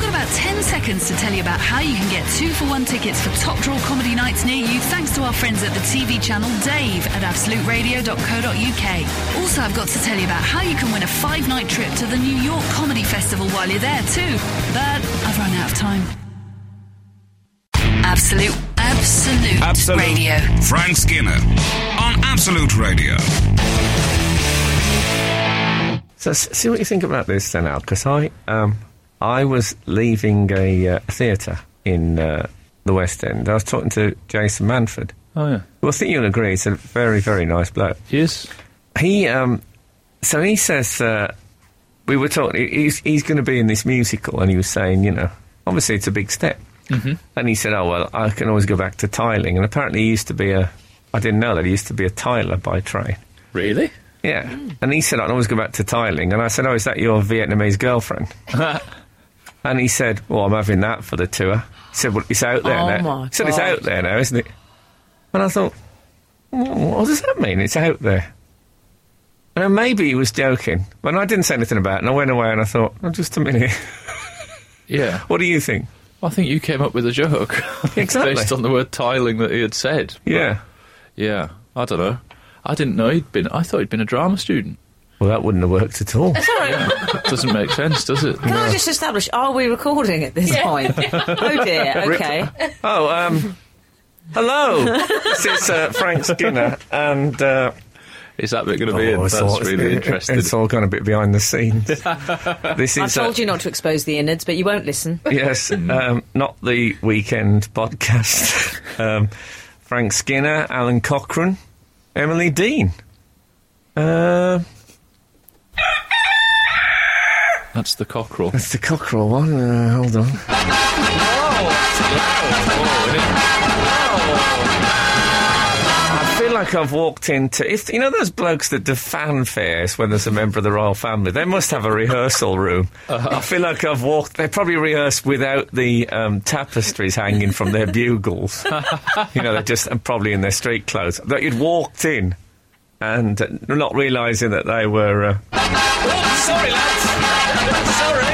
I've got about 10 seconds to tell you about how you can get two for one tickets for top draw comedy nights near you thanks to our friends at the TV channel Dave at absoluteradio.co.uk. Also, I've got to tell you about how you can win a five night trip to the New York Comedy Festival while you're there too. But I've run out of time. Absolute, absolute, Absolute. radio. Frank Skinner on Absolute Radio. So see what you think about this then, Al, because I um, I was leaving a uh, theatre in uh, the West End. I was talking to Jason Manford. Oh yeah. Well, I think you'll agree, he's a very, very nice bloke. Yes. He, um, so he says, uh, we were talking, he's, he's going to be in this musical, and he was saying, you know, obviously it's a big step. Mm-hmm. And he said, oh, well, I can always go back to tiling. And apparently he used to be a, I didn't know that, he used to be a tiler by trade. Really? Yeah. And he said, I can always go back to tiling. And I said, oh, is that your Vietnamese girlfriend? and he said, well, I'm having that for the tour. He said, well, it's out there Oh, now. my he said, it's out there now, isn't it? And I thought, "Wh- what does that mean? It's out there. And maybe he was joking. But I didn't say anything about it. And I went away and I thought, oh, just a minute. Yeah. what do you think? I think you came up with a joke. Exactly. Based on the word tiling that he had said. Yeah. Yeah. I don't know. I didn't know he'd been. I thought he'd been a drama student. Well, that wouldn't have worked at all. Doesn't make sense, does it? Can I just establish, are we recording at this point? oh dear, okay. Oh, um, hello. this is uh, Frank Skinner. And. Uh, Is that bit going to be in? Oh, it's That's all- really it- interesting. It's all gone a bit behind the scenes. this I is uh, told you not to expose the innards, but you won't listen. yes, um, not the weekend podcast. um, Frank Skinner, Alun Cochrane, Emily Dean. Uh, That's the cockerel. that's the cockerel one. Uh, hold on. I feel like I've walked into if you know those blokes that do fanfares when there's a member of the royal family. They must have a rehearsal room. I feel like I've walked. They probably rehearsed without the um, tapestries hanging from their bugles. you know, they're just and probably in their street clothes. That you'd walked in and uh, not realising that they were. Uh, oh, sorry, lads. sorry.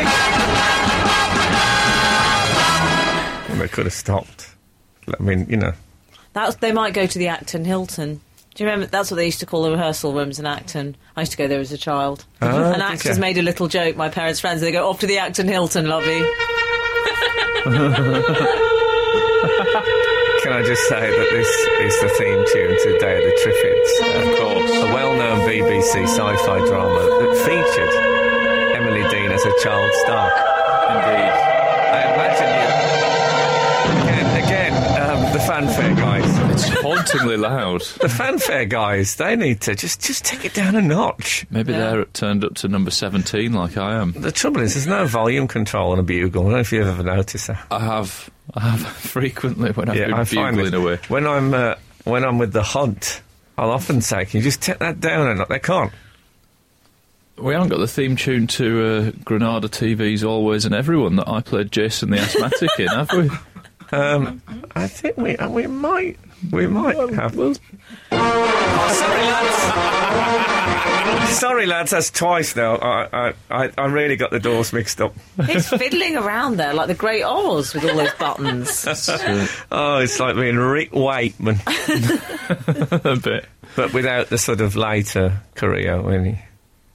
And they could have stopped. I mean, you know. That's, they might go to the Acton Hilton. Do you remember? That's what they used to call the rehearsal rooms in Acton. I used to go there as a child. Ah, and did actors ya? made a little joke. My parents' friends, they go off to the Acton Hilton lobby. Can I just say that this is the theme tune to Day of the Triffids? Of course. A well-known BBC sci-fi drama that featured Emily Dean as a child star. Indeed. I imagine you... Again, again um, the fanfare guys. It's hauntingly loud. The fanfare guys, they need to just, just take it down a notch. Maybe they're turned up to number 17 like I am. The trouble is, there's no volume control on a bugle. I don't know if you've ever noticed that. I have. I have frequently when I've Yeah, been I find bugling it. away. When I'm, uh, when I'm with the hunt, I'll often say, can you just take that down a notch? They can't. We haven't got the theme tune to uh, Granada TV's Always and Everyone that I played Jason the Asthmatic in, have we? Um, I think we uh, we might we might have. Oh, sorry, lads. sorry, lads. That's twice now. I, I I I really got the doors mixed up. He's fiddling around there like the Great Oz with all those buttons. Oh, it's like being Rick Wakeman, a bit. but without the sort of later career, really.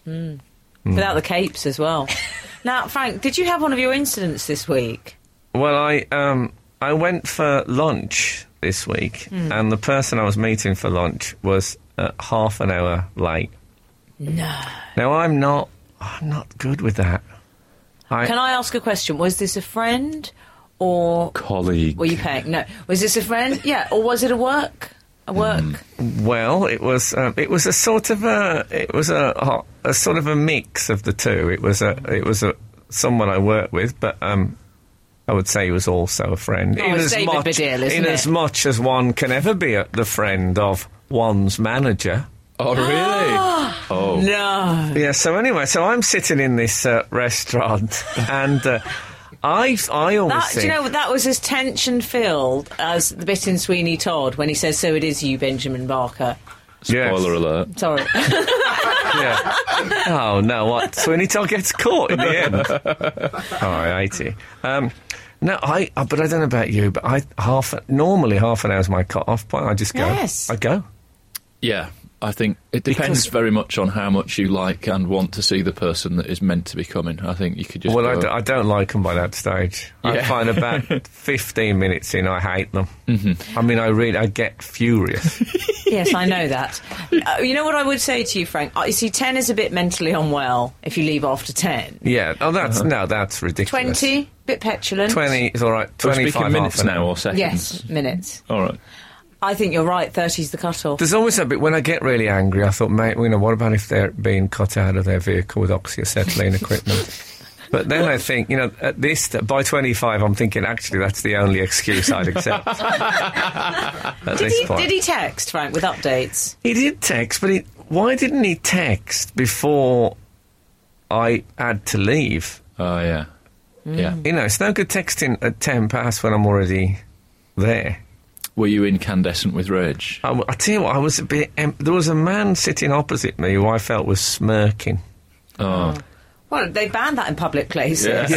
Without the capes as well. Now, Frank, did you have one of your incidents this week? Well, I um I went for lunch this week, and the person I was meeting for lunch was uh, half an hour late. No. Now I'm not I'm not good with that. I, Can I ask a question? Was this a friend or Colleague. were you paying? No. Was this a friend? Yeah. Or was it a work? A work? Well, it was um, it was a sort of a it was a, a sort of a mix of the two. It was a it was a someone I worked with, but um, I would say he was also a friend. Oh, it's David much, Baddiel, isn't in it? as much as one can ever be a, the friend of one's manager. Oh, really? oh. No. Yeah. So anyway, so I'm sitting in this uh, restaurant, and uh, I I always That, do you know that was as tension filled as the bit in Sweeney Todd when he says, "So it is you, Benjamin Barker." Yes. Spoiler alert. Sorry. Yeah. oh no! What Sweeney Todd gets caught in the end. oh, I hate it. Um, no, I. uh, But I don't know about you. But I half normally half an hour's my cut off point. I just go. Yes. I go. Yeah, I think it depends Because- very much on how much you like and want to see the person that is meant to be coming. I think you could just. well, I, go, d- I don't like them by that stage. I find about fifteen minutes in, I hate them. Mm-hmm. I mean, I really, I get furious. yes, I know that. Uh, you know what I would say to you, Frank? Uh, you see, 10 is a bit mentally unwell if you leave after 10. yeah. Oh, that's Uh-huh. no, that's ridiculous. 20, bit petulant. Twenty is all right. We're Twenty-five minutes now or seconds. Yes, minutes. All right. I think you're right, 30's the cut-off. There's always a bit when I get really angry. I thought, mate, you know, what about if they're being cut out of their vehicle with oxyacetylene equipment? But then I think, you know, at this by 25, I'm thinking actually that's the only excuse I'd accept. at Did this he, point, did he text, Frank, with updates? He did text, but he, why didn't he text before I had to leave? Oh yeah. Yeah. You know, it's no good texting at 10 past when I'm already there. Were you incandescent with rage? I, I tell you what, I was a bit. Um, there was a man sitting opposite me who I felt was smirking. Oh, Well, they banned that in public places. Yeah.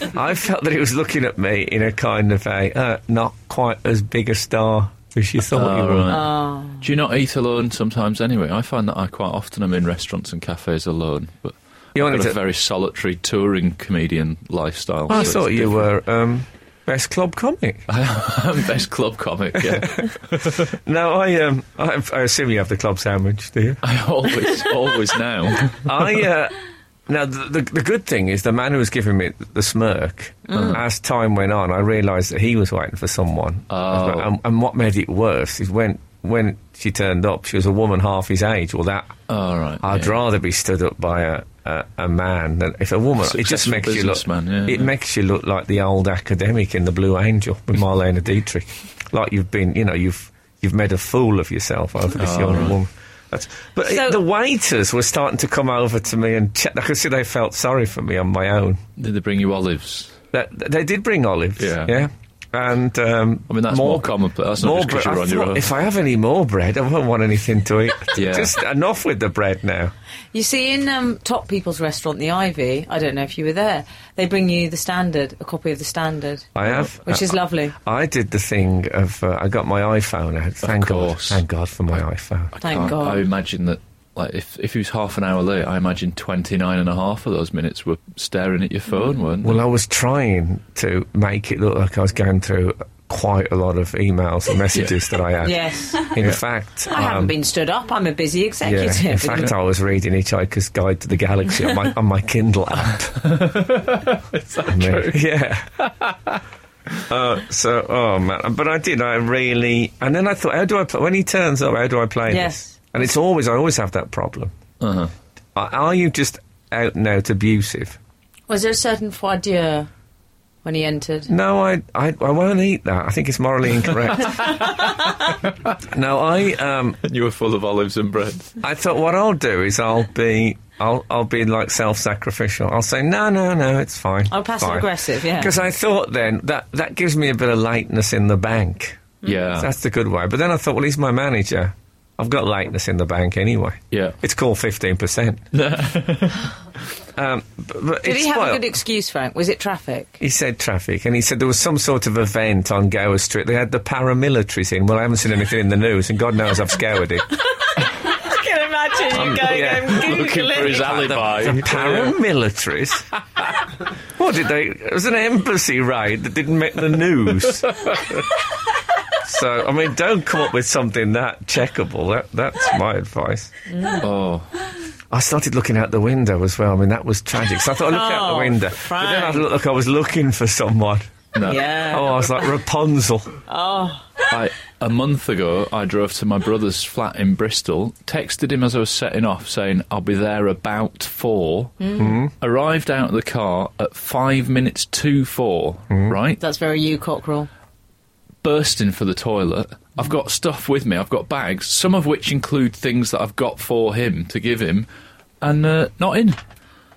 Yeah, I felt that he was looking at me in a kind of a uh, not quite as big a star as you thought Oh, you were. right. Do you not eat alone sometimes anyway? I find that I quite often am in restaurants and cafes alone, but You I've got a to- very solitary touring comedian lifestyle. I so thought you different. were um, best club comic. I'm best club comic. Yeah. no, I um, I, I assume you have the club sandwich, do you? I always, always now. I uh, now the, the the good thing is the man who was giving me the smirk. As time went on, I realised that he was waiting for someone. Oh. And, and what made it worse is when when she turned up, she was a woman half his age. Well, that All right. I'd yeah. rather be stood up by a, a, a man than if a woman. It just makes you look. businessman, yeah, it yeah. makes you look like the old academic in the Blue Angel with Marlene Dietrich, like you've been. You know, you've you've made a fool of yourself over this Oh, young right. woman. That's, but So- it, the waiters were starting to come over to me and check. I could see they felt sorry for me on my own. Did they bring you olives? That they did bring olives. Yeah. yeah. And um, I mean, that's more commonplace. That's not more just 'cause bread. you're I on your own. If I have any more bread, I won't want anything to eat. Yeah. Just enough with the bread now. You see, in um, Top People's restaurant, the Ivy, I don't know if you were there, they bring you the Standard, a copy of the Standard, I have. which is Uh, lovely. I did the thing of uh, I got my iPhone out. Thank course. God. Thank God for my iPhone. Thank God. I imagine that, like, if, if he was half an hour late, I imagine 29 and a half of those minutes were staring at your phone, weren't they? Well, I was trying to make it look like I was going through quite a lot of emails and messages that I had. yes. In fact, I haven't um, been stood up. I'm a busy Yeah, executive. in fact, I was reading Hitchhiker's Guide to the Galaxy on my on my Kindle app. Is that I mean, true? Yeah. Uh, so, oh man, but I did. I really, and then I thought, how do I play? When he turns up, how do I play Yes. this? And it's always, I always have that problem. Uh-huh. Are, are you just out and out abusive? Was there a certain froideur when he entered? No, I, I, I won't eat that. I think it's morally incorrect. no, I, um, And you were full of olives and bread. I thought what I'll do is I'll be, I'll, I'll be like self-sacrificial. I'll say no, no, no, it's fine. Oh, passive aggressive, yeah. Because I thought then that that gives me a bit of lightness in the bank. Yeah. That's the good way. But then I thought, well, he's my manager. I've got lateness in the bank anyway. Yeah. It's called fifteen percent. um, but, but Did he have well, a good excuse, Frank? Was it traffic? He said traffic, and he said there was some sort of event on Gower Street. They had the paramilitaries in. Well, I haven't seen anything in the news, and God knows I've scoured it. I can imagine you going yeah. and Looking for his alibi. The paramilitaries. what did they? It was an embassy raid that didn't make the news. So I mean, don't come up with something that checkable. That that's my advice. Oh. I started looking out the window as well. I mean, that was tragic. So I thought I looked out the Oh, window, but then I looked like I was looking for someone. No. Yeah. Oh, I was like Rapunzel. Oh. I, a month ago, I drove to my brother's flat in Bristol, texted him as I was setting off saying, I'll be there about four. Mm-hmm. Arrived out of the car at five minutes to 4 Mm-hmm. right? That's very you, Cockerel. Bursting for the toilet. I've got stuff with me, I've got bags, some of which include things that I've got for him to give him, and uh, not in.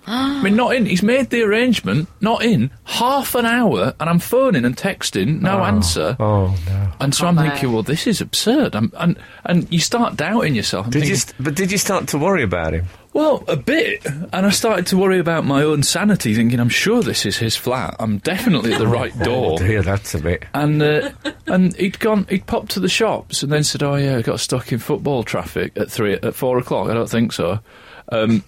I mean, not in. He's made the arrangement, not in. Half an hour, and I'm phoning and texting, no answer. Oh no. And so I'm thinking, well, this is absurd. I'm, and and you start doubting yourself. I'm Did you? St- but did you start to worry about him? Well, a bit. And I started to worry about my own sanity, thinking, I'm sure this is his flat. I'm definitely at the right door. Oh dear, that's a bit. And uh, and he'd gone, he'd popped to the shops and then said, "Oh yeah, I got stuck in football traffic at three at four o'clock." I don't think so. Um,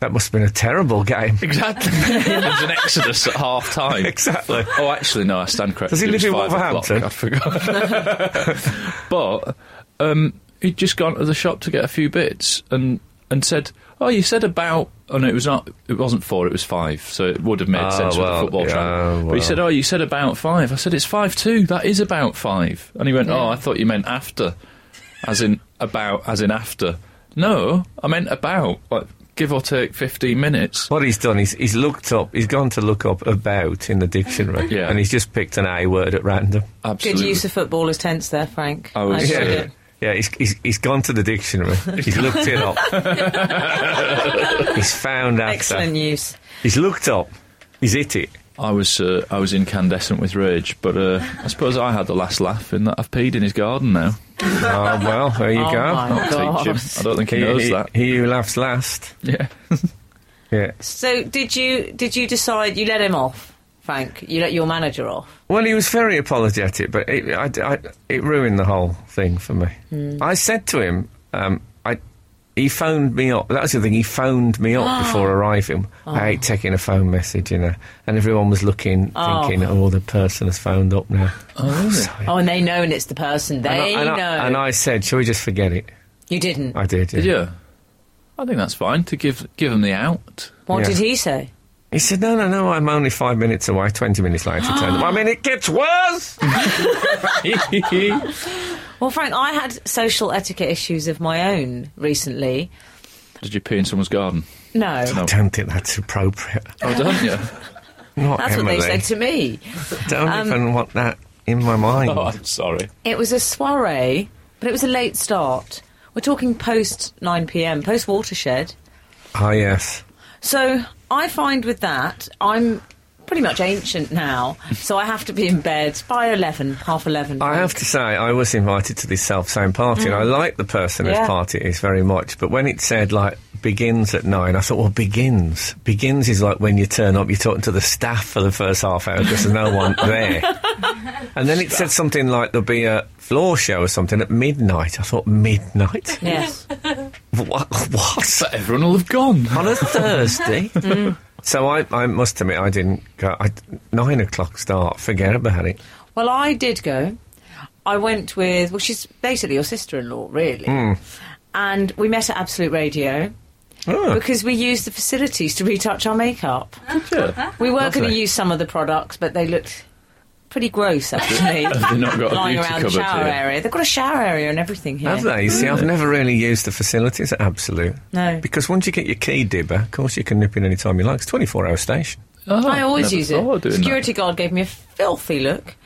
That must have been a terrible game. exactly. there was an exodus at half time. Exactly. Oh, actually, no. I stand corrected. Does he live in Wolverhampton? I forgot. but um, he'd just gone to the shop to get a few bits and and said, "Oh, you said about." Oh no, it was not. It wasn't four. It was five. So it would have made Oh, sense with well, the football yeah, track. But he said, "Oh, you said about five. I said, "It's five too. That is about five. And he went, "Oh, I thought you meant after, as in about, as in after." No, I meant about, like give or take fifteen minutes. What he's done is he's looked up. He's gone to look up about in the dictionary, Yeah. and he's just picked an A word at random. Absolutely. Good use of footballer's tense there, Frank. I was, enjoyed uh, it. Yeah, he's, he's, he's gone to the dictionary. He's looked it up. he's found after. Excellent use. He's looked up. He's hit it. I was uh, I was incandescent with rage, but uh, I suppose I had the last laugh in that I've peed in his garden now. Oh, well, there you Oh go. my I'll teach him. I don't think he He, knows he- that. he who laughs last. Yeah. Yeah. So, did you did you decide you let him off, Frank? You let your manager off? Well, he was very apologetic, but it, I, I, it ruined the whole thing for me. Hmm. I said to him, um, I, he phoned me up. That was the thing. He phoned me up before arriving. I hate taking a phone message, you know. And everyone was looking, Oh. thinking, "Oh, the person has phoned up now." Oh, Sorry. Oh, and they know, and it's the person. They and, I, and, I, know. and I said, "Shall we just forget it?" you didn't. I did. Yeah. Did you? I think that's fine to give give him the out. what Yeah. did he say? He said, "No, no, no. I'm only five minutes away. Twenty minutes later, he turned up. I mean, it gets worse." Well, Frank, I had social etiquette issues of my own recently. Did you pee in someone's garden? No, No. I don't think that's appropriate. Oh, don't you? Not that's Emily. what they said to me. Don't Um, even want that in my mind. Oh, I'm sorry. It was a soiree, but it was a late start. We're talking post 9 pm, post watershed. Ah, yes. So I find with that, I'm pretty much ancient now, so I have to be in bed by 11, half 11. I have to say, I was invited to this self-same party, and I like the person whose Mm. Party it is very much. But when it said like begins at nine, I thought, well, begins. Begins is like when you turn up, you're talking to the staff for the first half hour because there's no one there. And then it said something like there'll be a floor show or something at midnight. I thought midnight. Yes. what? What? But everyone will have gone. On a Thursday. Mm. So I, I must admit, I didn't go. I, nine o'clock start. Forget about it. Well, I did go. I went with, well, she's basically your sister in law, really. And we met at Absolute Radio Oh. because we used the facilities to retouch our makeup. Yeah. We were going to use some of the products, but they looked pretty gross, actually. Have they not got a lying beauty around the cupboard shower here? area. They've got a shower area and everything here. Have they? You see, I've never really used the facilities at Absolute. No. Because once you get your key dibber, of course you can nip in any time you like. It's 24 hour station. Oh, I always never use thought it. of doing Security guard gave me a filthy look.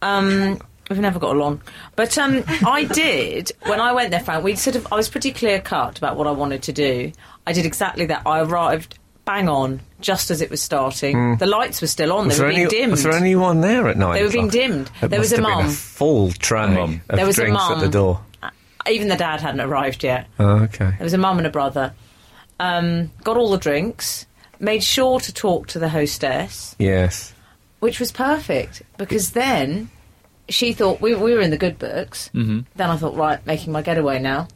Um, we've never got along, but um, I did when I went there. Frank, we sort of I was pretty clear cut about what I wanted to do. I did exactly that. I arrived bang on just as it was starting. The lights were still on. Was they were being any, dimmed. was there anyone there at night? They were being dimmed. It There was a have mum. full tray mum. There was a drinks at the door. Even the dad hadn't arrived yet. Oh, okay. There was a mum and a brother. Um, got all the drinks. Made sure to talk to the hostess. Yes. which was perfect because then she thought we, we were in the good books. Mm-hmm. Then I thought, right, making my getaway now.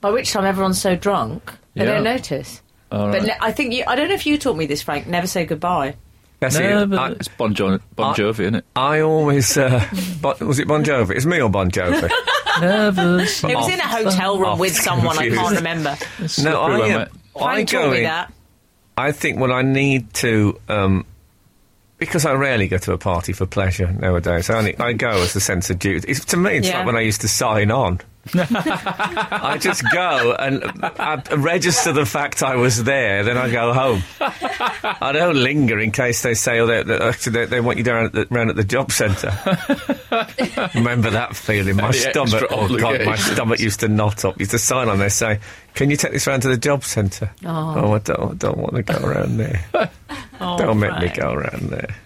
By which time everyone's so drunk they Yeah. don't notice. All But right. ne- I think you, I don't know if you taught me this, Frank. Never say goodbye. That's No, it. but I, it's Bon, jo- bon I- Jovi, isn't it? I always. Uh, bon, was it Bon Jovi? It's me or Bon Jovi? Never. It was in a hotel room off. with someone. I can't remember. no, I, when uh, I Frank go taught me in. that. I think what I need to, um, because I rarely go to a party for pleasure nowadays. I only I go as a sense of duty. It's, to me, it's Yeah. like when I used to sign on I just go and I register the fact I was there, then I go home. I don't linger in case they say, oh, they, they, actually, they, they want you down at the, round at the job centre. Remember that feeling? My stomach, oh God, my stomach used to knot up. Used to sign on there saying, can you take this round to the job centre? Oh, oh I don't, I don't want to go around there. Oh, don't make me go around there.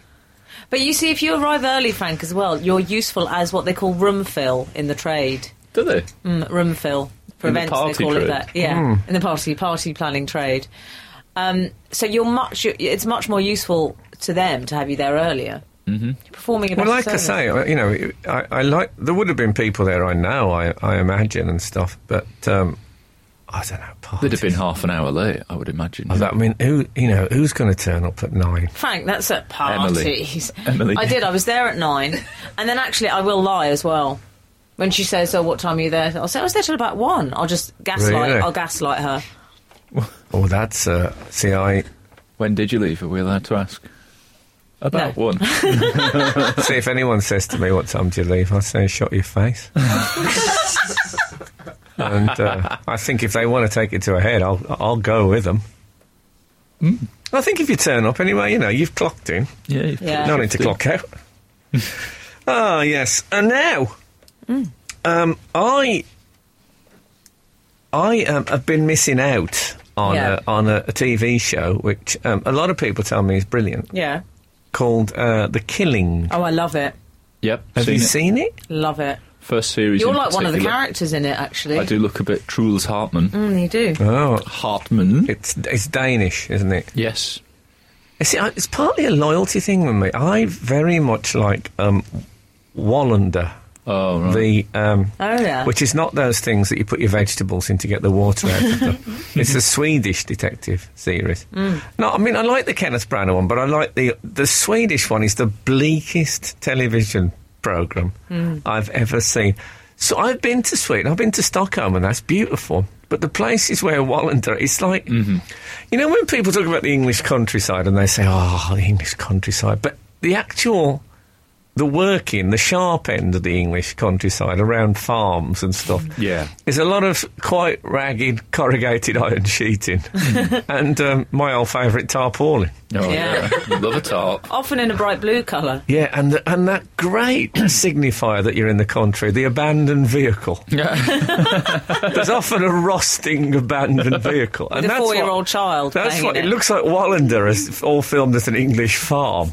But you see, if you arrive early, Frank, as well, you're useful as what they call room fill in the trade. Do they? Mm, room fill for In the events. party they call trade? it that. Yeah, in the party party planning trade. Um, so you're much. You're, it's much more useful to them to have you there earlier. Mm-hmm. You're performing a Well, better like I say, you know, I, I like there would have been people there. I know, I, I imagine and stuff, but um, I don't know. They'd have been half an hour late, I would imagine. I I mean, who you know, who's going to turn up at nine? Frank, that's at Emily. parties. Emily. I did. I was there at nine, and then actually, I will lie as well. When she says, "Oh, what time are you there?" I'll say, "I was there till about one." I'll just gaslight. Really? I'll gaslight her. Oh, that's uh, see, I When did you leave? Are we allowed to ask? About No. one. see if anyone says to me, "What time do you leave?" I say, "Shot your face." and uh, I think if they want to take it to a head, I'll I'll go with them. I think if you turn up anyway, you know, you've clocked in. yeah. you've Yeah. put No need to 50. clock out. oh yes, and now, um, I, I um, have been missing out on Yeah. a, on a, a TV show which um, a lot of people tell me is brilliant, Yeah. called uh, The Killing. Oh, I love it. Yep. Have seen you it. seen it? Love it. First series. You're in like one of the characters in it, actually. I do look a bit Troels Hartmann. Mm, you do. Oh, Hartmann. it's it's Danish, isn't it? Yes. You see, it's partly a loyalty thing with me. I very much like um, Wallander, Oh, right. the um, Oh yeah. which is not those things that you put your vegetables in to get the water out of them. it's a Swedish detective series. Mm. No, I mean I like the Kenneth Branagh one, but I like the the Swedish one. is the bleakest television program mm. I've ever seen. So I've been to Sweden. I've been to Stockholm, and that's beautiful. But the places where Wallander, it's like, mm-hmm. you know, when people talk about the English countryside and they say, "Oh, the English countryside," but the actual the working, the sharp end of the English countryside around farms and stuff. Yeah. There's a lot of quite ragged corrugated iron sheeting and um, my old favourite tarpaulin. Oh, Yeah. yeah. Love a tarp. Often in a bright blue colour. Yeah, and the, and that great signifier that you're in the country, the abandoned vehicle. There's often a rusting abandoned vehicle, and With a that's four-year-old child. That's playing what in it looks like. Wallander is all filmed at an English farm.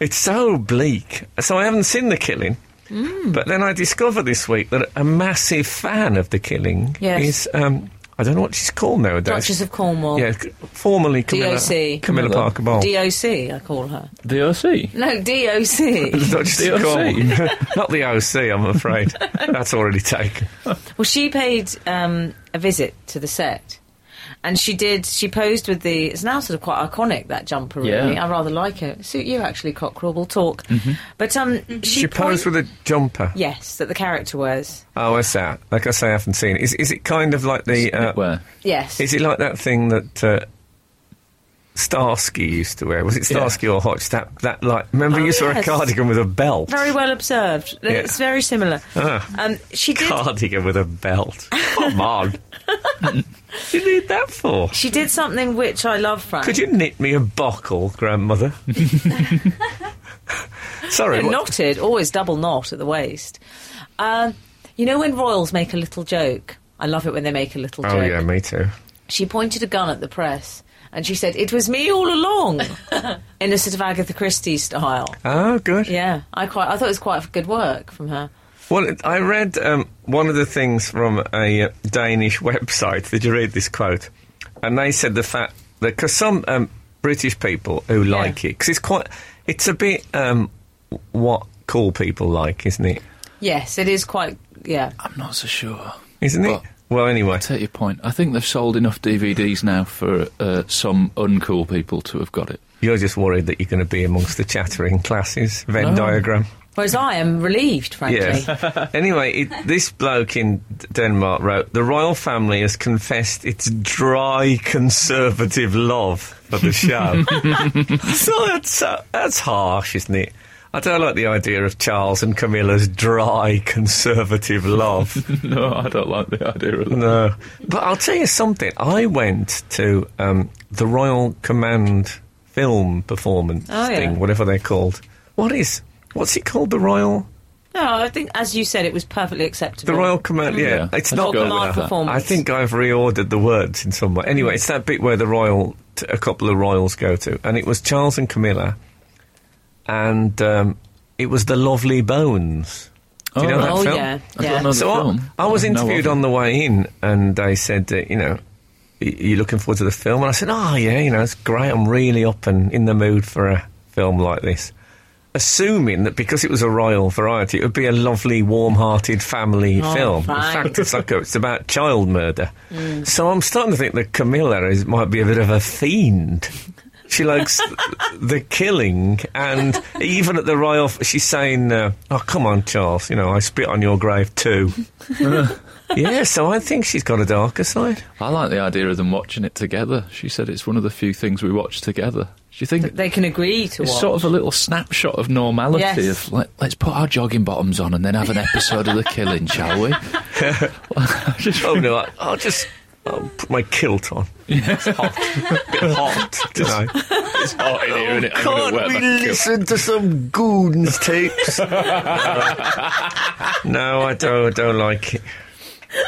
It's so bleak. So I haven't seen the killing. Mm. But then I discovered this week that a massive fan of the killing Yes. is um, I don't know what she's called nowadays. Duchess of Cornwall. yeah, c- formerly Camilla, DOC. Camilla Camilla. Parker Bowles. DOC, I call her. DOC? No, DOC. Duchess The of Cornwall. Not the OC, I'm afraid. That's already taken. well, she paid um, a visit to the set. And she did, she posed with the, it's now sort of quite iconic, that jumper, really. Yeah. I rather like it. Suit you, actually, Cockerel. We'll talk. But um, she, She posed point- with a jumper. Yes, that the character wears. Oh, what's that? Like I say, I haven't seen it. Is, is it kind of like the. Uh, Where? Yes. Is it like that thing that uh, Starsky used to wear? Was it Yeah. Starsky or Hodge? That that like remember Oh, you used to a cardigan with a belt. Very well observed. It's very similar. Ah. Um, she did. cardigan with a belt. Come on. what do you need that for? She did something which I love, Frank. Could you knit me a buckle, grandmother? Sorry. what- knotted, always double knot at the waist. Um, you know when royals make a little joke? I love it when they make a little Oh joke. Oh, yeah, me too. She pointed a gun at the press and she said, "It was me all along," in a sort of Agatha Christie style. Oh, good. Yeah, I quite. I thought it was quite good work from her. Well, I read um, one of the things from a uh, Danish website. Did you read this quote? And they said the fact that because some um, British people who Yeah. like it, because it's quite, it's a bit um, what cool people like, isn't it? Yes, it is quite. Yeah, I'm not so sure. Isn't it? Well- Well, anyway, Take your point. I think they've sold enough DVDs now for uh, some uncool people to have got it. you're just worried that you're going to be amongst the chattering classes. Venn No. diagram. Whereas I am relieved, frankly. Yeah. anyway, it, this bloke in Denmark wrote the royal family has confessed its dry conservative love for the show. so that's uh, that's harsh, isn't it? I don't like the idea of Charles and Camilla's dry conservative love. no, I don't like the idea of that. no, but I'll tell you something. I went to um, the Royal Command film performance Oh, yeah. thing, whatever they're called. What is? What's it called? The Royal. No, I think, as you said, it was perfectly acceptable. The Royal Command. Yeah, Yeah. it's not go the- with Command performance. I think I've reordered the words in some way. Anyway, it's that bit where the royal, t- a couple of royals go to, and it was Charles and Camilla, and um, it was the Lovely Bones. Do you know that Oh, film? yeah. I yeah. don't know the So I, film. I was I interviewed on the way in, and they said, uh, you know, "Y- you looking forward to the film? And I said, oh yeah, you know, it's great. I'm really up and in the mood for a film like this. Assuming that because it was a royal variety, it would be a lovely, warm-hearted family Oh, film. fine. In fact, it's like a, it's about child murder. So I'm starting to think that Camilla is might be a bit of a fiend. She likes the killing, and even at the royal, she's saying, uh, "Oh, come on, Charles. You know, I spit on your grave too." yeah, so I think she's got a darker side. I like the idea of them watching it together. She said it's one of the few things we watch together. Do you think They can agree to it's watch. sort of a little snapshot of normality Yes. of let, let's put our jogging bottoms on and then have an episode of the killing, shall we? Just Oh no, I, I'll just I'll put my kilt on. It's hot, bit hot tonight. it's hot in here, innit? I'm gonna Can't we my kilt. listen to some goons tapes? no. No, I don't. Don't like it.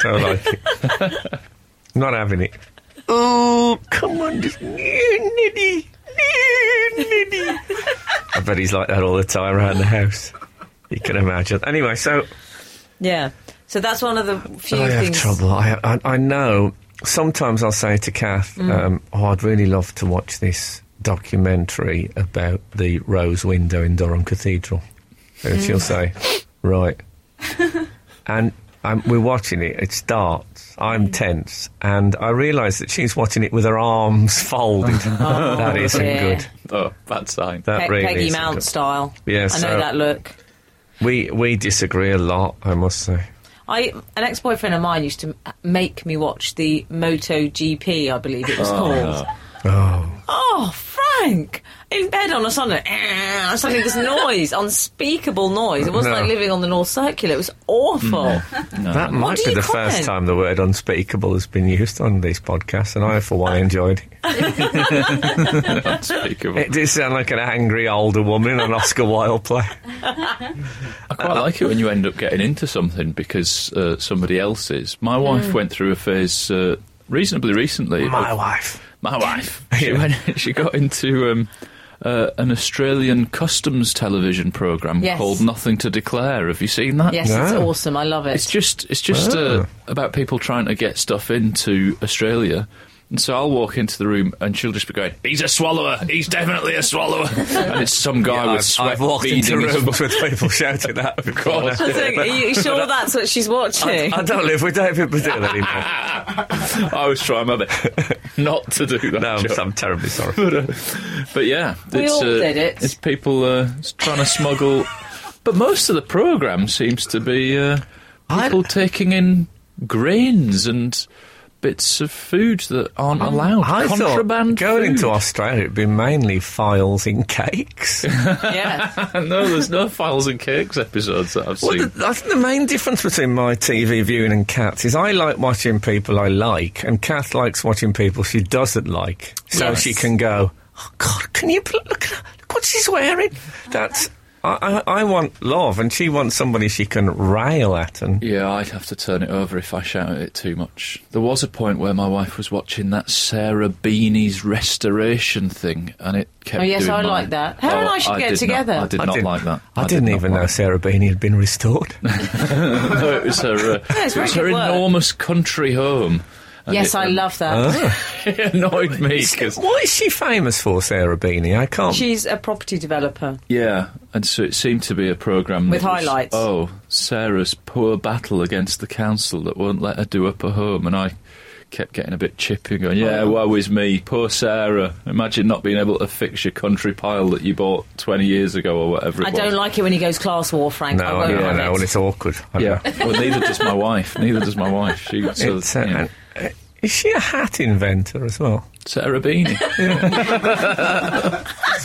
Don't like it. Not having it. Oh, come on, just nitty, nitty. I bet he's like that all the time around the house. You can imagine. Anyway, so Yeah. So that's one of the few I have trouble. I, I, I know. Sometimes I'll say to Kath, Mm. um, "Oh, I'd really love to watch this documentary about the rose window in Durham Cathedral," and Mm. she'll say, "Right," and um, we're watching it. It starts. I'm tense, and I realise that she's watching it with her arms folded. that isn't dear. good. Oh, bad sign. That Pe- really Peggy isn't Mount good. style. Yeah, I know so- that look. We we disagree a lot. I must say. I an ex boyfriend of mine used to make me watch the Moto GP, I believe it was called. Oh, Oh, Frank! In bed on a Sunday, eh, suddenly this noise, unspeakable noise. It wasn't No. like living on the North Circular. It was awful. that might do be you the comment? first time the word unspeakable has been used on these podcasts, and I, for one, enjoyed it. Unspeakable. It did sound like an angry older woman in an Oscar Wilde play. I quite like it when you end up getting into something because uh, somebody else is. My wife went through a phase uh, reasonably recently. My of- wife. My wife. She went. She got into um, uh, an Australian customs television program Yes. called Nothing to Declare. Have you seen that? Yes, it's No. awesome. I love it. It's just it's just Ah. uh, about people trying to get stuff into Australia. And so I'll walk into the room and she'll just be going, "He's a swallower. He's definitely a swallower." and it's some guy with I've, sweat I've walked into beading his rooms with people shouting that. Of course. I was thinking, are you sure that's what she's watching? I don't live with David Baddiel anymore. I was trying my best not to do that. No, I'm. I'm terribly sorry. but, uh, but yeah, We it's, all uh, did it. It's people uh, trying to smuggle. But most of the program seems to be uh, people taking in grains and bits of food that aren't mm. allowed. I Contraband thought going food. into Australia it'd be mainly files in cakes. yeah. no, there's no files and cakes episodes that I've Well, seen. the, I think the main difference between my TV viewing and Kat's is I like watching people I like, and Kath likes watching people she doesn't like, so Yes. she can go, "Oh God, can you look at her, look what she's wearing?" That's I, I, I want love, and she wants somebody she can rail at, and Yeah, I'd have to turn it over if I shout at it too much. There was a point where my wife was watching that Sarah Beeny's restoration thing, and it kept. Oh, yes, doing I my- like that. Her and I should get together. Not, I did I not didn't- like that. I, did didn't not even know Sarah Beeny had been restored. no, it was her. Uh, it's it was her work. enormous country home. And Yes, it, I um, love that. it annoyed me because what is she famous for, Sarah Beeny? I can't. She's a property developer. yeah, and so it seemed to be a program With that was, highlights. Oh, Sarah's poor battle against the council that won't let her do up her home, and I kept getting a bit chippy, going, "Yeah, Oh. woe is me, poor Sarah. Imagine not being able to fix your country pile that you bought twenty years ago or whatever." It I was. don't like it when he goes class war, Frank. no, I I won't know, I know, it. and it's awkward. I Yeah, know. well, neither does my wife. Neither does my wife. She, so, It's, uh, you know, is she a hat inventor as well? Sarah Beeny. That's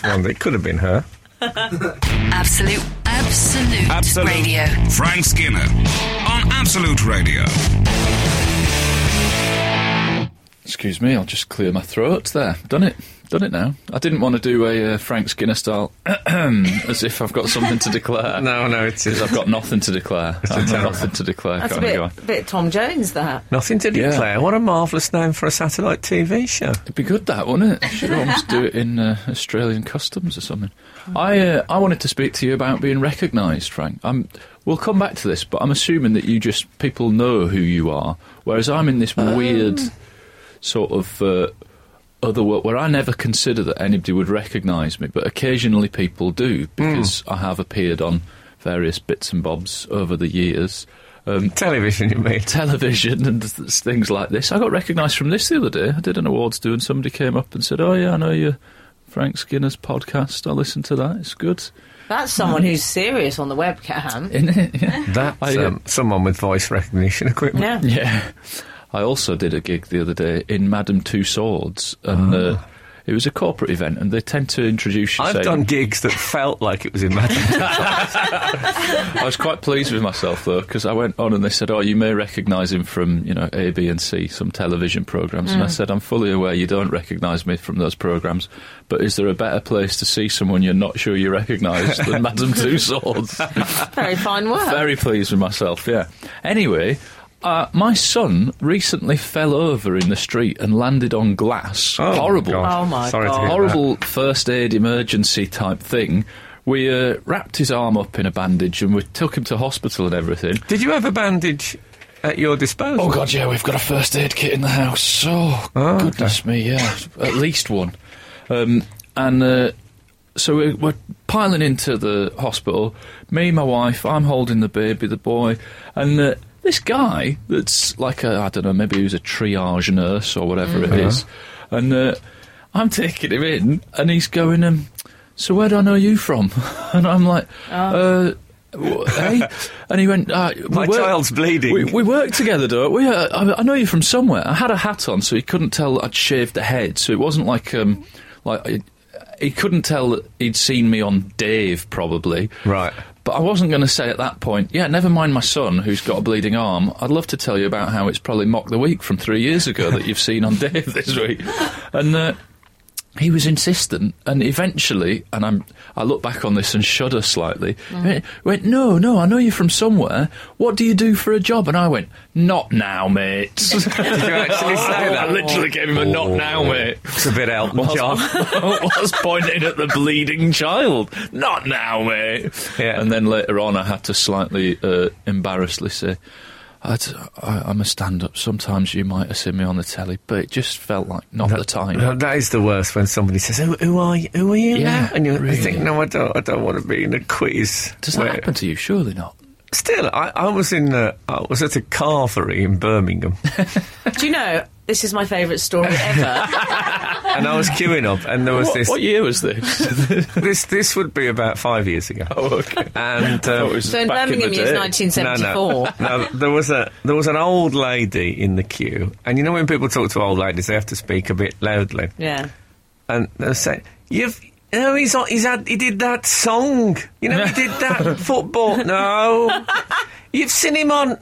one that could have been her. Absolute, absolute, Absolute. radio. Frank Skinner on Absolute Radio. Excuse me, I'll just clear my throat there. Done it. Done it now. I didn't want to do a uh, Frank Skinner style as if I've got something to declare. No, no, it's Because I've got nothing to declare. I've got nothing to declare. That's a bit, go on. bit Tom Jones, that. nothing to Yeah. declare. What a marvellous name for a satellite TV show. It'd be good, that wouldn't it? Should almost do it in uh, Australian customs or something. I uh, I wanted to speak to you about being recognised, Frank. I'm, we'll come back to this, but I'm assuming that you just people know who you are, whereas I'm in this weird sort of uh, other world where I never consider that anybody would recognise me, but occasionally people do because I have appeared on various bits and bobs over the years. Um, Television, you mean? television and th- th- things like this. I got recognised from this the other day. I did an awards do, and somebody came up and said, "Oh yeah, I know you, Frank Skinner's podcast. I listen to that. It's good, That's someone who's serious on the webcam. isn't it?" Yeah. That's I, uh, um, someone with voice recognition equipment. Yeah. yeah. I also did a gig the other day in Madame Tussauds, and uh, it was a corporate event, and they tend to introduce you. I've saying- done gigs that felt like it was in Madden. I was quite pleased with myself though because I went on and they said, "Oh, you may recognise him from you know A, B, and C, some television programs." And I said, "I'm fully aware you don't recognise me from those programs, but is there a better place to see someone you're not sure you recognise than Madame Tussauds?" Very fine work. Very pleased with myself. Yeah. Anyway. Uh, my son recently fell over in the street and landed on glass. Oh, Horrible God. Oh, my Sorry God. To hear horrible first aid emergency type thing. We uh, wrapped his arm up in a bandage and we took him to hospital and everything. Did you have a bandage at your disposal? Oh god, yeah, we've got a first aid kit in the house. Oh, Oh, goodness me, yeah, at least one. Um, and uh, so we're, we're piling into the hospital. Me, my wife, I'm holding the baby, the boy, and uh, this guy that's like a I don't know, maybe he was a triage nurse or whatever it is, and uh, I'm taking him in, and he's going, um, "So where do I know you from?" And I'm like, uh. Hey, and he went. Uh, we My work- child's bleeding. We, we work together, don't we? Uh, I, I know you from somewhere. I had a hat on, so he couldn't tell I'd shaved the head. So it wasn't like um, like I, he couldn't tell that he'd seen me on Dave, probably. Right. But I wasn't going to say at that point, yeah, never mind my son who's got a bleeding arm. I'd love to tell you about how it's probably Mock the Week from three years ago that you've seen on Dave this week. And uh, he was insistent, and eventually, and I'm, I look back on this and shudder slightly. He went, went, no, no, I know you're from somewhere. What do you do for a job? And I went, not now, mate. Did you actually say that? I literally gave him a not now, mate. It's a bit Elton Was, John. was pointing at the bleeding child. Not now, mate. Yeah. And then later on, I had to slightly uh, embarrassedly say, I'd, I, I'm a stand-up. Sometimes you might have seen me on the telly, but it just felt like not the time. No, that is the worst when somebody says, "Who, who are you? Who are you?" Yeah, now?" and you really. think, "No, I don't. I don't want to be in a quiz." Does that where- happen to you? Surely not. Still, I, I was in. Uh, I was at a carvery in Birmingham, Do you know, this is my favourite story ever. and I was queuing up, and there was What, this. what year was this? This this would be about five years ago. oh, okay. And thought um, it was so in back Birmingham, the it was 1974. No, no, no. There was a there was an old lady in the queue, and you know when people talk to old ladies, they have to speak a bit loudly, Yeah. and they say, "You've." You know, he's on, he's had he did that song. You know, he did that football. No, you've seen him on.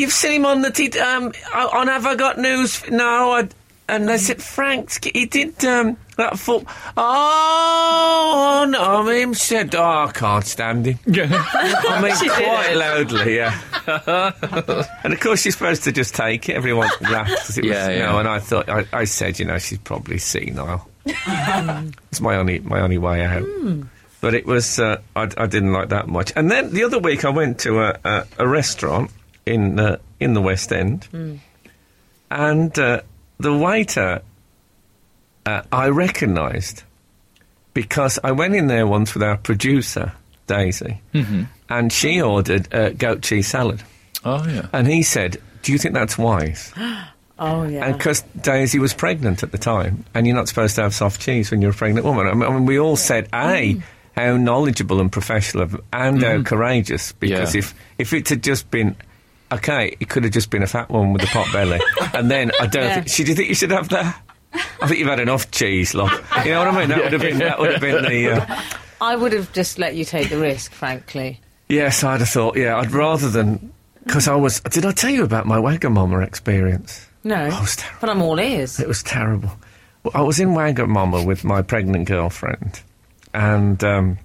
You've seen him on the t- um on Have I Got News? No, I, and they said Frank. He did um that foot. Oh no, I mean, said. Oh, I can't stand him. I mean, She quite loudly, yeah. and of course, you're supposed to just take it. Everyone laughed. 'cause It was, Yeah, you know, and I thought, I, I said, you know, she's probably senile. it's my only, my only way out. But it was, uh, I, I didn't like that much. And then the other week, I went to a, a, a restaurant in uh, in the West End, and uh, the waiter uh, I recognised because I went in there once with our producer Daisy, and she ordered uh, goat cheese salad, Oh, yeah. and he said, "Do you think that's wise?" Oh, yeah. And because Daisy was pregnant at the time, and you're not supposed to have soft cheese when you're a pregnant woman. I mean, I mean, we all said, "A, how knowledgeable and professional, of- and how courageous." Because Yeah. if if it had just been okay, it could have just been a fat woman with a pot belly, and then I don't. Yeah. think... She, do you think you should have that? I think you've had enough cheese, love. You know what I mean? That would have been that would have been the. Uh, I would have just let you take the risk, frankly. Yes, I'd have thought. Yeah, I'd rather than because I was. Did I tell you about my Wagamama experience? No, Oh, it's terrible. but I'm all ears. It was terrible. I was in Wagamama with my pregnant girlfriend, and um,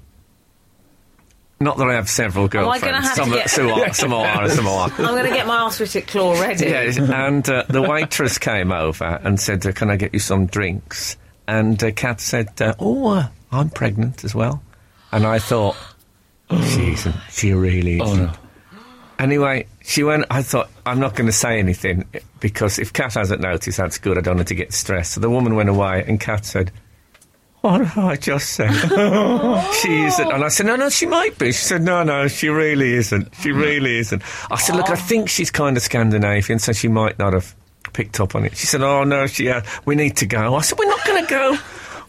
not that I have several I girlfriends. gonna have some, to get- some are, some are, and some are. I'm going to get my arthritic claw ready. Yes, and uh, the waitress came over and said, uh, "Can I get you some drinks?" And uh, Kat said, uh, "Oh, uh, I'm pregnant as well." And I thought, "She isn't. She really isn't." Oh, no. Anyway, she went. I thought I'm not going to say anything because if Kat hasn't noticed, that's good. I don't need to get stressed. So the woman went away, and Kat said, "What have I just said?" she isn't. And I said, "No, no, she might be." She said, "No, no, she really isn't. She really isn't." I said, "Look, I think she's kind of Scandinavian, so she might not have picked up on it." She said, "Oh no, she. Uh, we need to go." I said, "We're not going to go.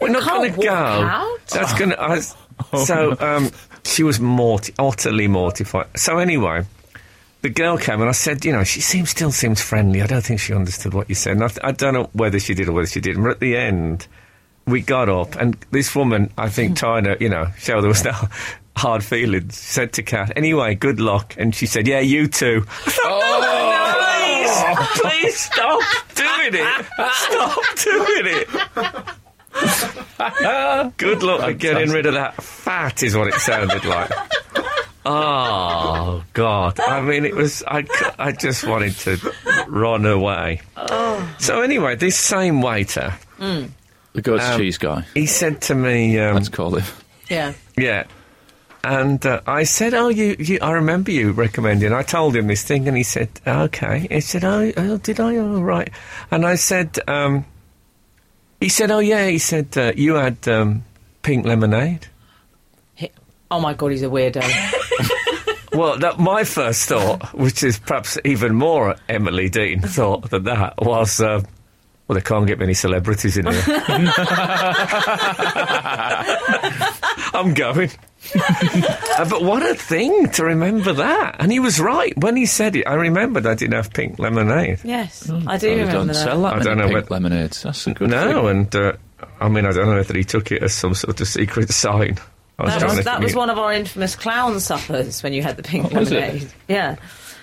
We're not going to go." out. That's going to. So um, she was morti- utterly mortified. So anyway the girl came and I said, you know, she seems still seems friendly. I don't think she understood what you said. And I, th- I don't know whether she did or whether she didn't. But at the end, we got up and this woman, I think, hmm. trying to, you know, show there was no hard feelings, said to Kat, anyway, good luck. And she said, yeah, you too. No, oh. please, please stop doing it. Stop doing it. Good luck at getting rid of that fat, is what it sounded like. Oh God! I mean, it was I. I just wanted to run away. Oh. So anyway, this same waiter, hmm. The goat's Um, cheese guy. he said to me, um, Let's call him. Yeah. "Yeah," and uh, I said, "Oh, you, you, I remember you recommending." I told him this thing, and he said, "Okay." He said, "Oh, oh did I? Oh, right." And I said, um, "He said, oh yeah." He said, uh, "You had um, pink lemonade." He- oh my god, he's a weirdo. Well, that, my first thought, which is perhaps even more Emily Dean thought than that, was, uh, well, they can't get many celebrities in here. I'm going. Uh, but what a thing to remember that. And he was right. When he said it, I remembered I didn't have pink lemonade. yes, I do Oh, they remember don't that. sell that I don't know pink whether- lemonades. That's a good no, thing. and uh, I mean, I don't know if he took it as some sort of secret sign. I was That was, that was one of our infamous clown suppers when you had the pink Oh, was it? lemonade. Yeah.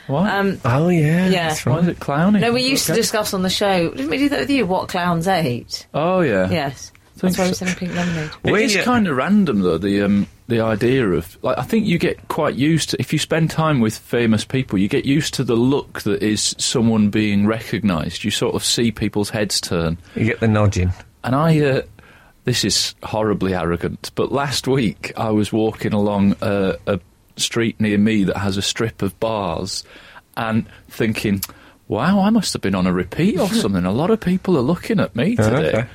Why? Um, Oh, yeah. Yeah. That's Why right. is it clowning? no, we used to discuss on the show. Didn't we do that with you? What clowns ate? Oh yeah. Yes. Think That's why we're so. selling pink lemonade. It We, is uh, kind of random though. The um, the idea of like I think you get quite used to if you spend time with famous people, you get used to the look that is someone being recognised. You sort of see people's heads turn. You get the nudging. And I, uh, this is horribly arrogant, but last week I was walking along a, a street near me that has a strip of bars and thinking, wow, I must have been on a repeat or something. A lot of people are looking at me Oh, today. okay.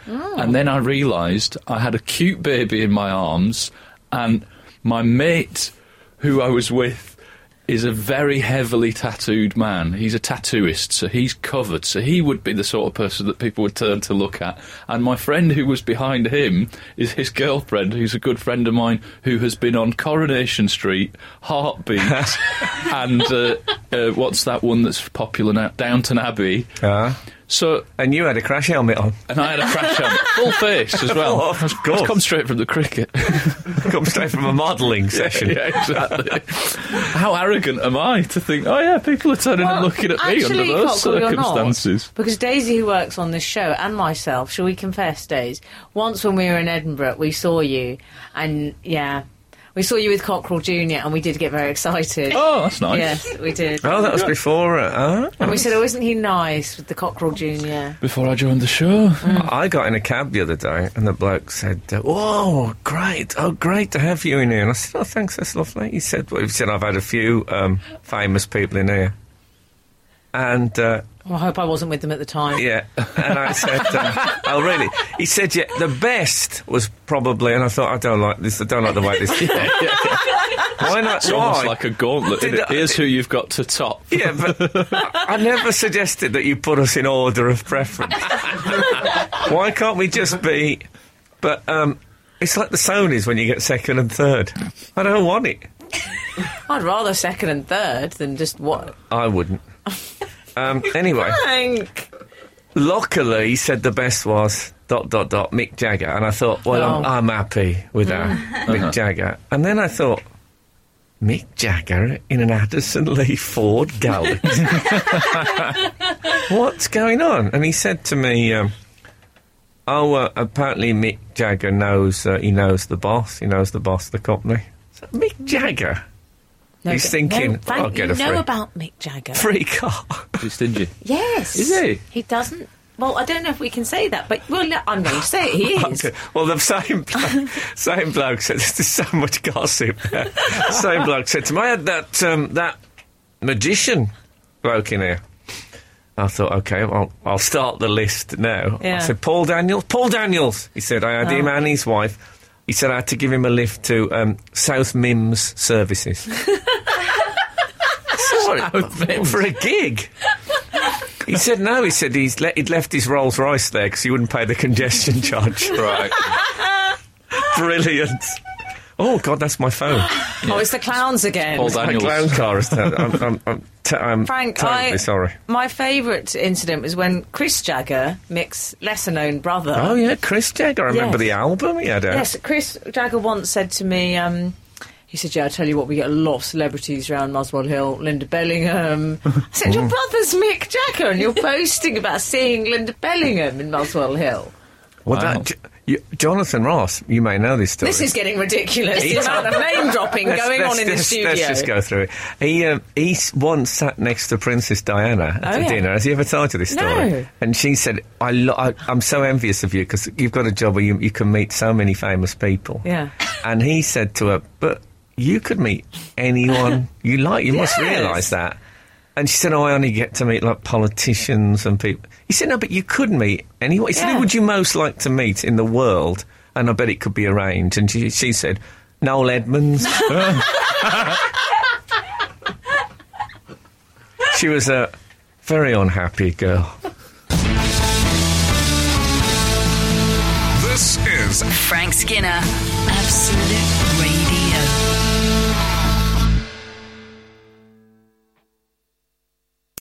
And then I realised I had a cute baby in my arms and my mate who I was with is a very heavily tattooed man. He's a tattooist, so he's covered. So he would be the sort of person that people would turn to look at. And my friend who was behind him is his girlfriend, who's a good friend of mine, who has been on Coronation Street, Heartbeat, and uh, uh, what's that one that's popular now? Downton Abbey. Ah. So And you had a crash helmet on. and I had a crash helmet, full face as well. Oh, of course. come straight from the cricket. Come straight from a modelling session. yeah, exactly. How arrogant am I to think, oh yeah, people are turning and looking at me under those Cockle, you're not. circumstances. Because Daisy, who works on this show, and myself, shall we confess, Daisy? Once when we were in Edinburgh, we saw you, and yeah, we saw you with Cochrane Jr., and we did get very excited. Oh, that's nice. Yes, we did. Oh, that was before. Uh, And we said, oh, isn't he nice with the Cochrane Jr.? Before I joined the show. I got in a cab the other day, and the bloke said, uh, "Oh, great! Oh, great to have you in here." And I said, "Oh, thanks, that's lovely." He said, well, "He said I've had a few um, famous people in here." And uh, Well, I hope I wasn't with them at the time. yeah, and I said, um, "Oh, really?" He said, "Yeah, the best was probably." And I thought, "I don't like this. I don't like the way this." Why not? It's almost Why? like a gauntlet. Did isn't it? I- Here's who you've got to top. Yeah, but I I never suggested that you put us in order of preference. Why can't we just be? But um, it's like the Sonys when you get second and third. I don't want it. I'd rather second and third than just what? I wouldn't. Um, anyway, Frank! luckily, he said the best was dot dot dot Mick Jagger, and I thought, well, I'm, Oh. I'm happy with that Mick Jagger, and then I thought. Mick Jagger in an Addison Lee Ford Galaxy. What's going on? And he said to me, um, "Oh, uh, apparently Mick Jagger knows uh, he knows the boss. He knows the boss of the company. So, Mick Jagger, No, He's thinking, no, Frank, I'll get you a know about Mick Jagger. free car. He's stingy. Yes. Is he? He doesn't. Well, I don't know if we can say that, but well, no, I'm going to say it. He is. Okay. Well, the same bloke, same bloke said. There's so much gossip. there. same bloke said to me, "I had that um, that magician bloke in here." I thought, okay, well, I'll start the list now. Yeah. I said, Paul Daniels. Paul Daniels. He said, I had him Oh. and his wife. He said I had to give him a lift to um, South Mimms Services. Mimms. for a gig. He said no. He said he's le- he'd left his Rolls Royce there because he wouldn't pay the congestion charge. Right. Brilliant. Oh God, that's my phone. Oh, it's the clowns again. Paul My Daniels. clown car is. I'm, I'm, I'm, t- I'm Frank, totally I, sorry. My favourite incident was when Chris Jagger, Mick's lesser-known brother. Oh yeah, Chris Jagger. I remember Yes. the album he had out. Yes, Chris Jagger once said to me, um, he said, Yeah, I tell you what, we get a lot of celebrities around Muswell Hill. Linda Bellingham. I said, Your brother's Mick Jagger, and you're boasting about seeing Linda Bellingham in Muswell Hill. Well, Wow. that, J- you, Jonathan Ross, you may know this story. This is getting ridiculous. He the amount of name dropping going on in the studio. Let's just go through it. He um, he once sat next to Princess Diana at Oh, a yeah. dinner. Has he ever told you this story? No. And she said, I lo- I, "I'm so envious of you because you've got a job where you, you can meet so many famous people." Yeah. And he said to her, "But you could meet anyone you like. You must realise that." And she said, "Oh, I only get to meet like politicians and people." He said, "No, but you could meet anyone." He said, Yeah. "Who would you most like to meet in the world?" And I bet it could be arranged. And she, she said, "Noel Edmonds." she was a very unhappy girl. This is Frank Skinner, Absolute Radio.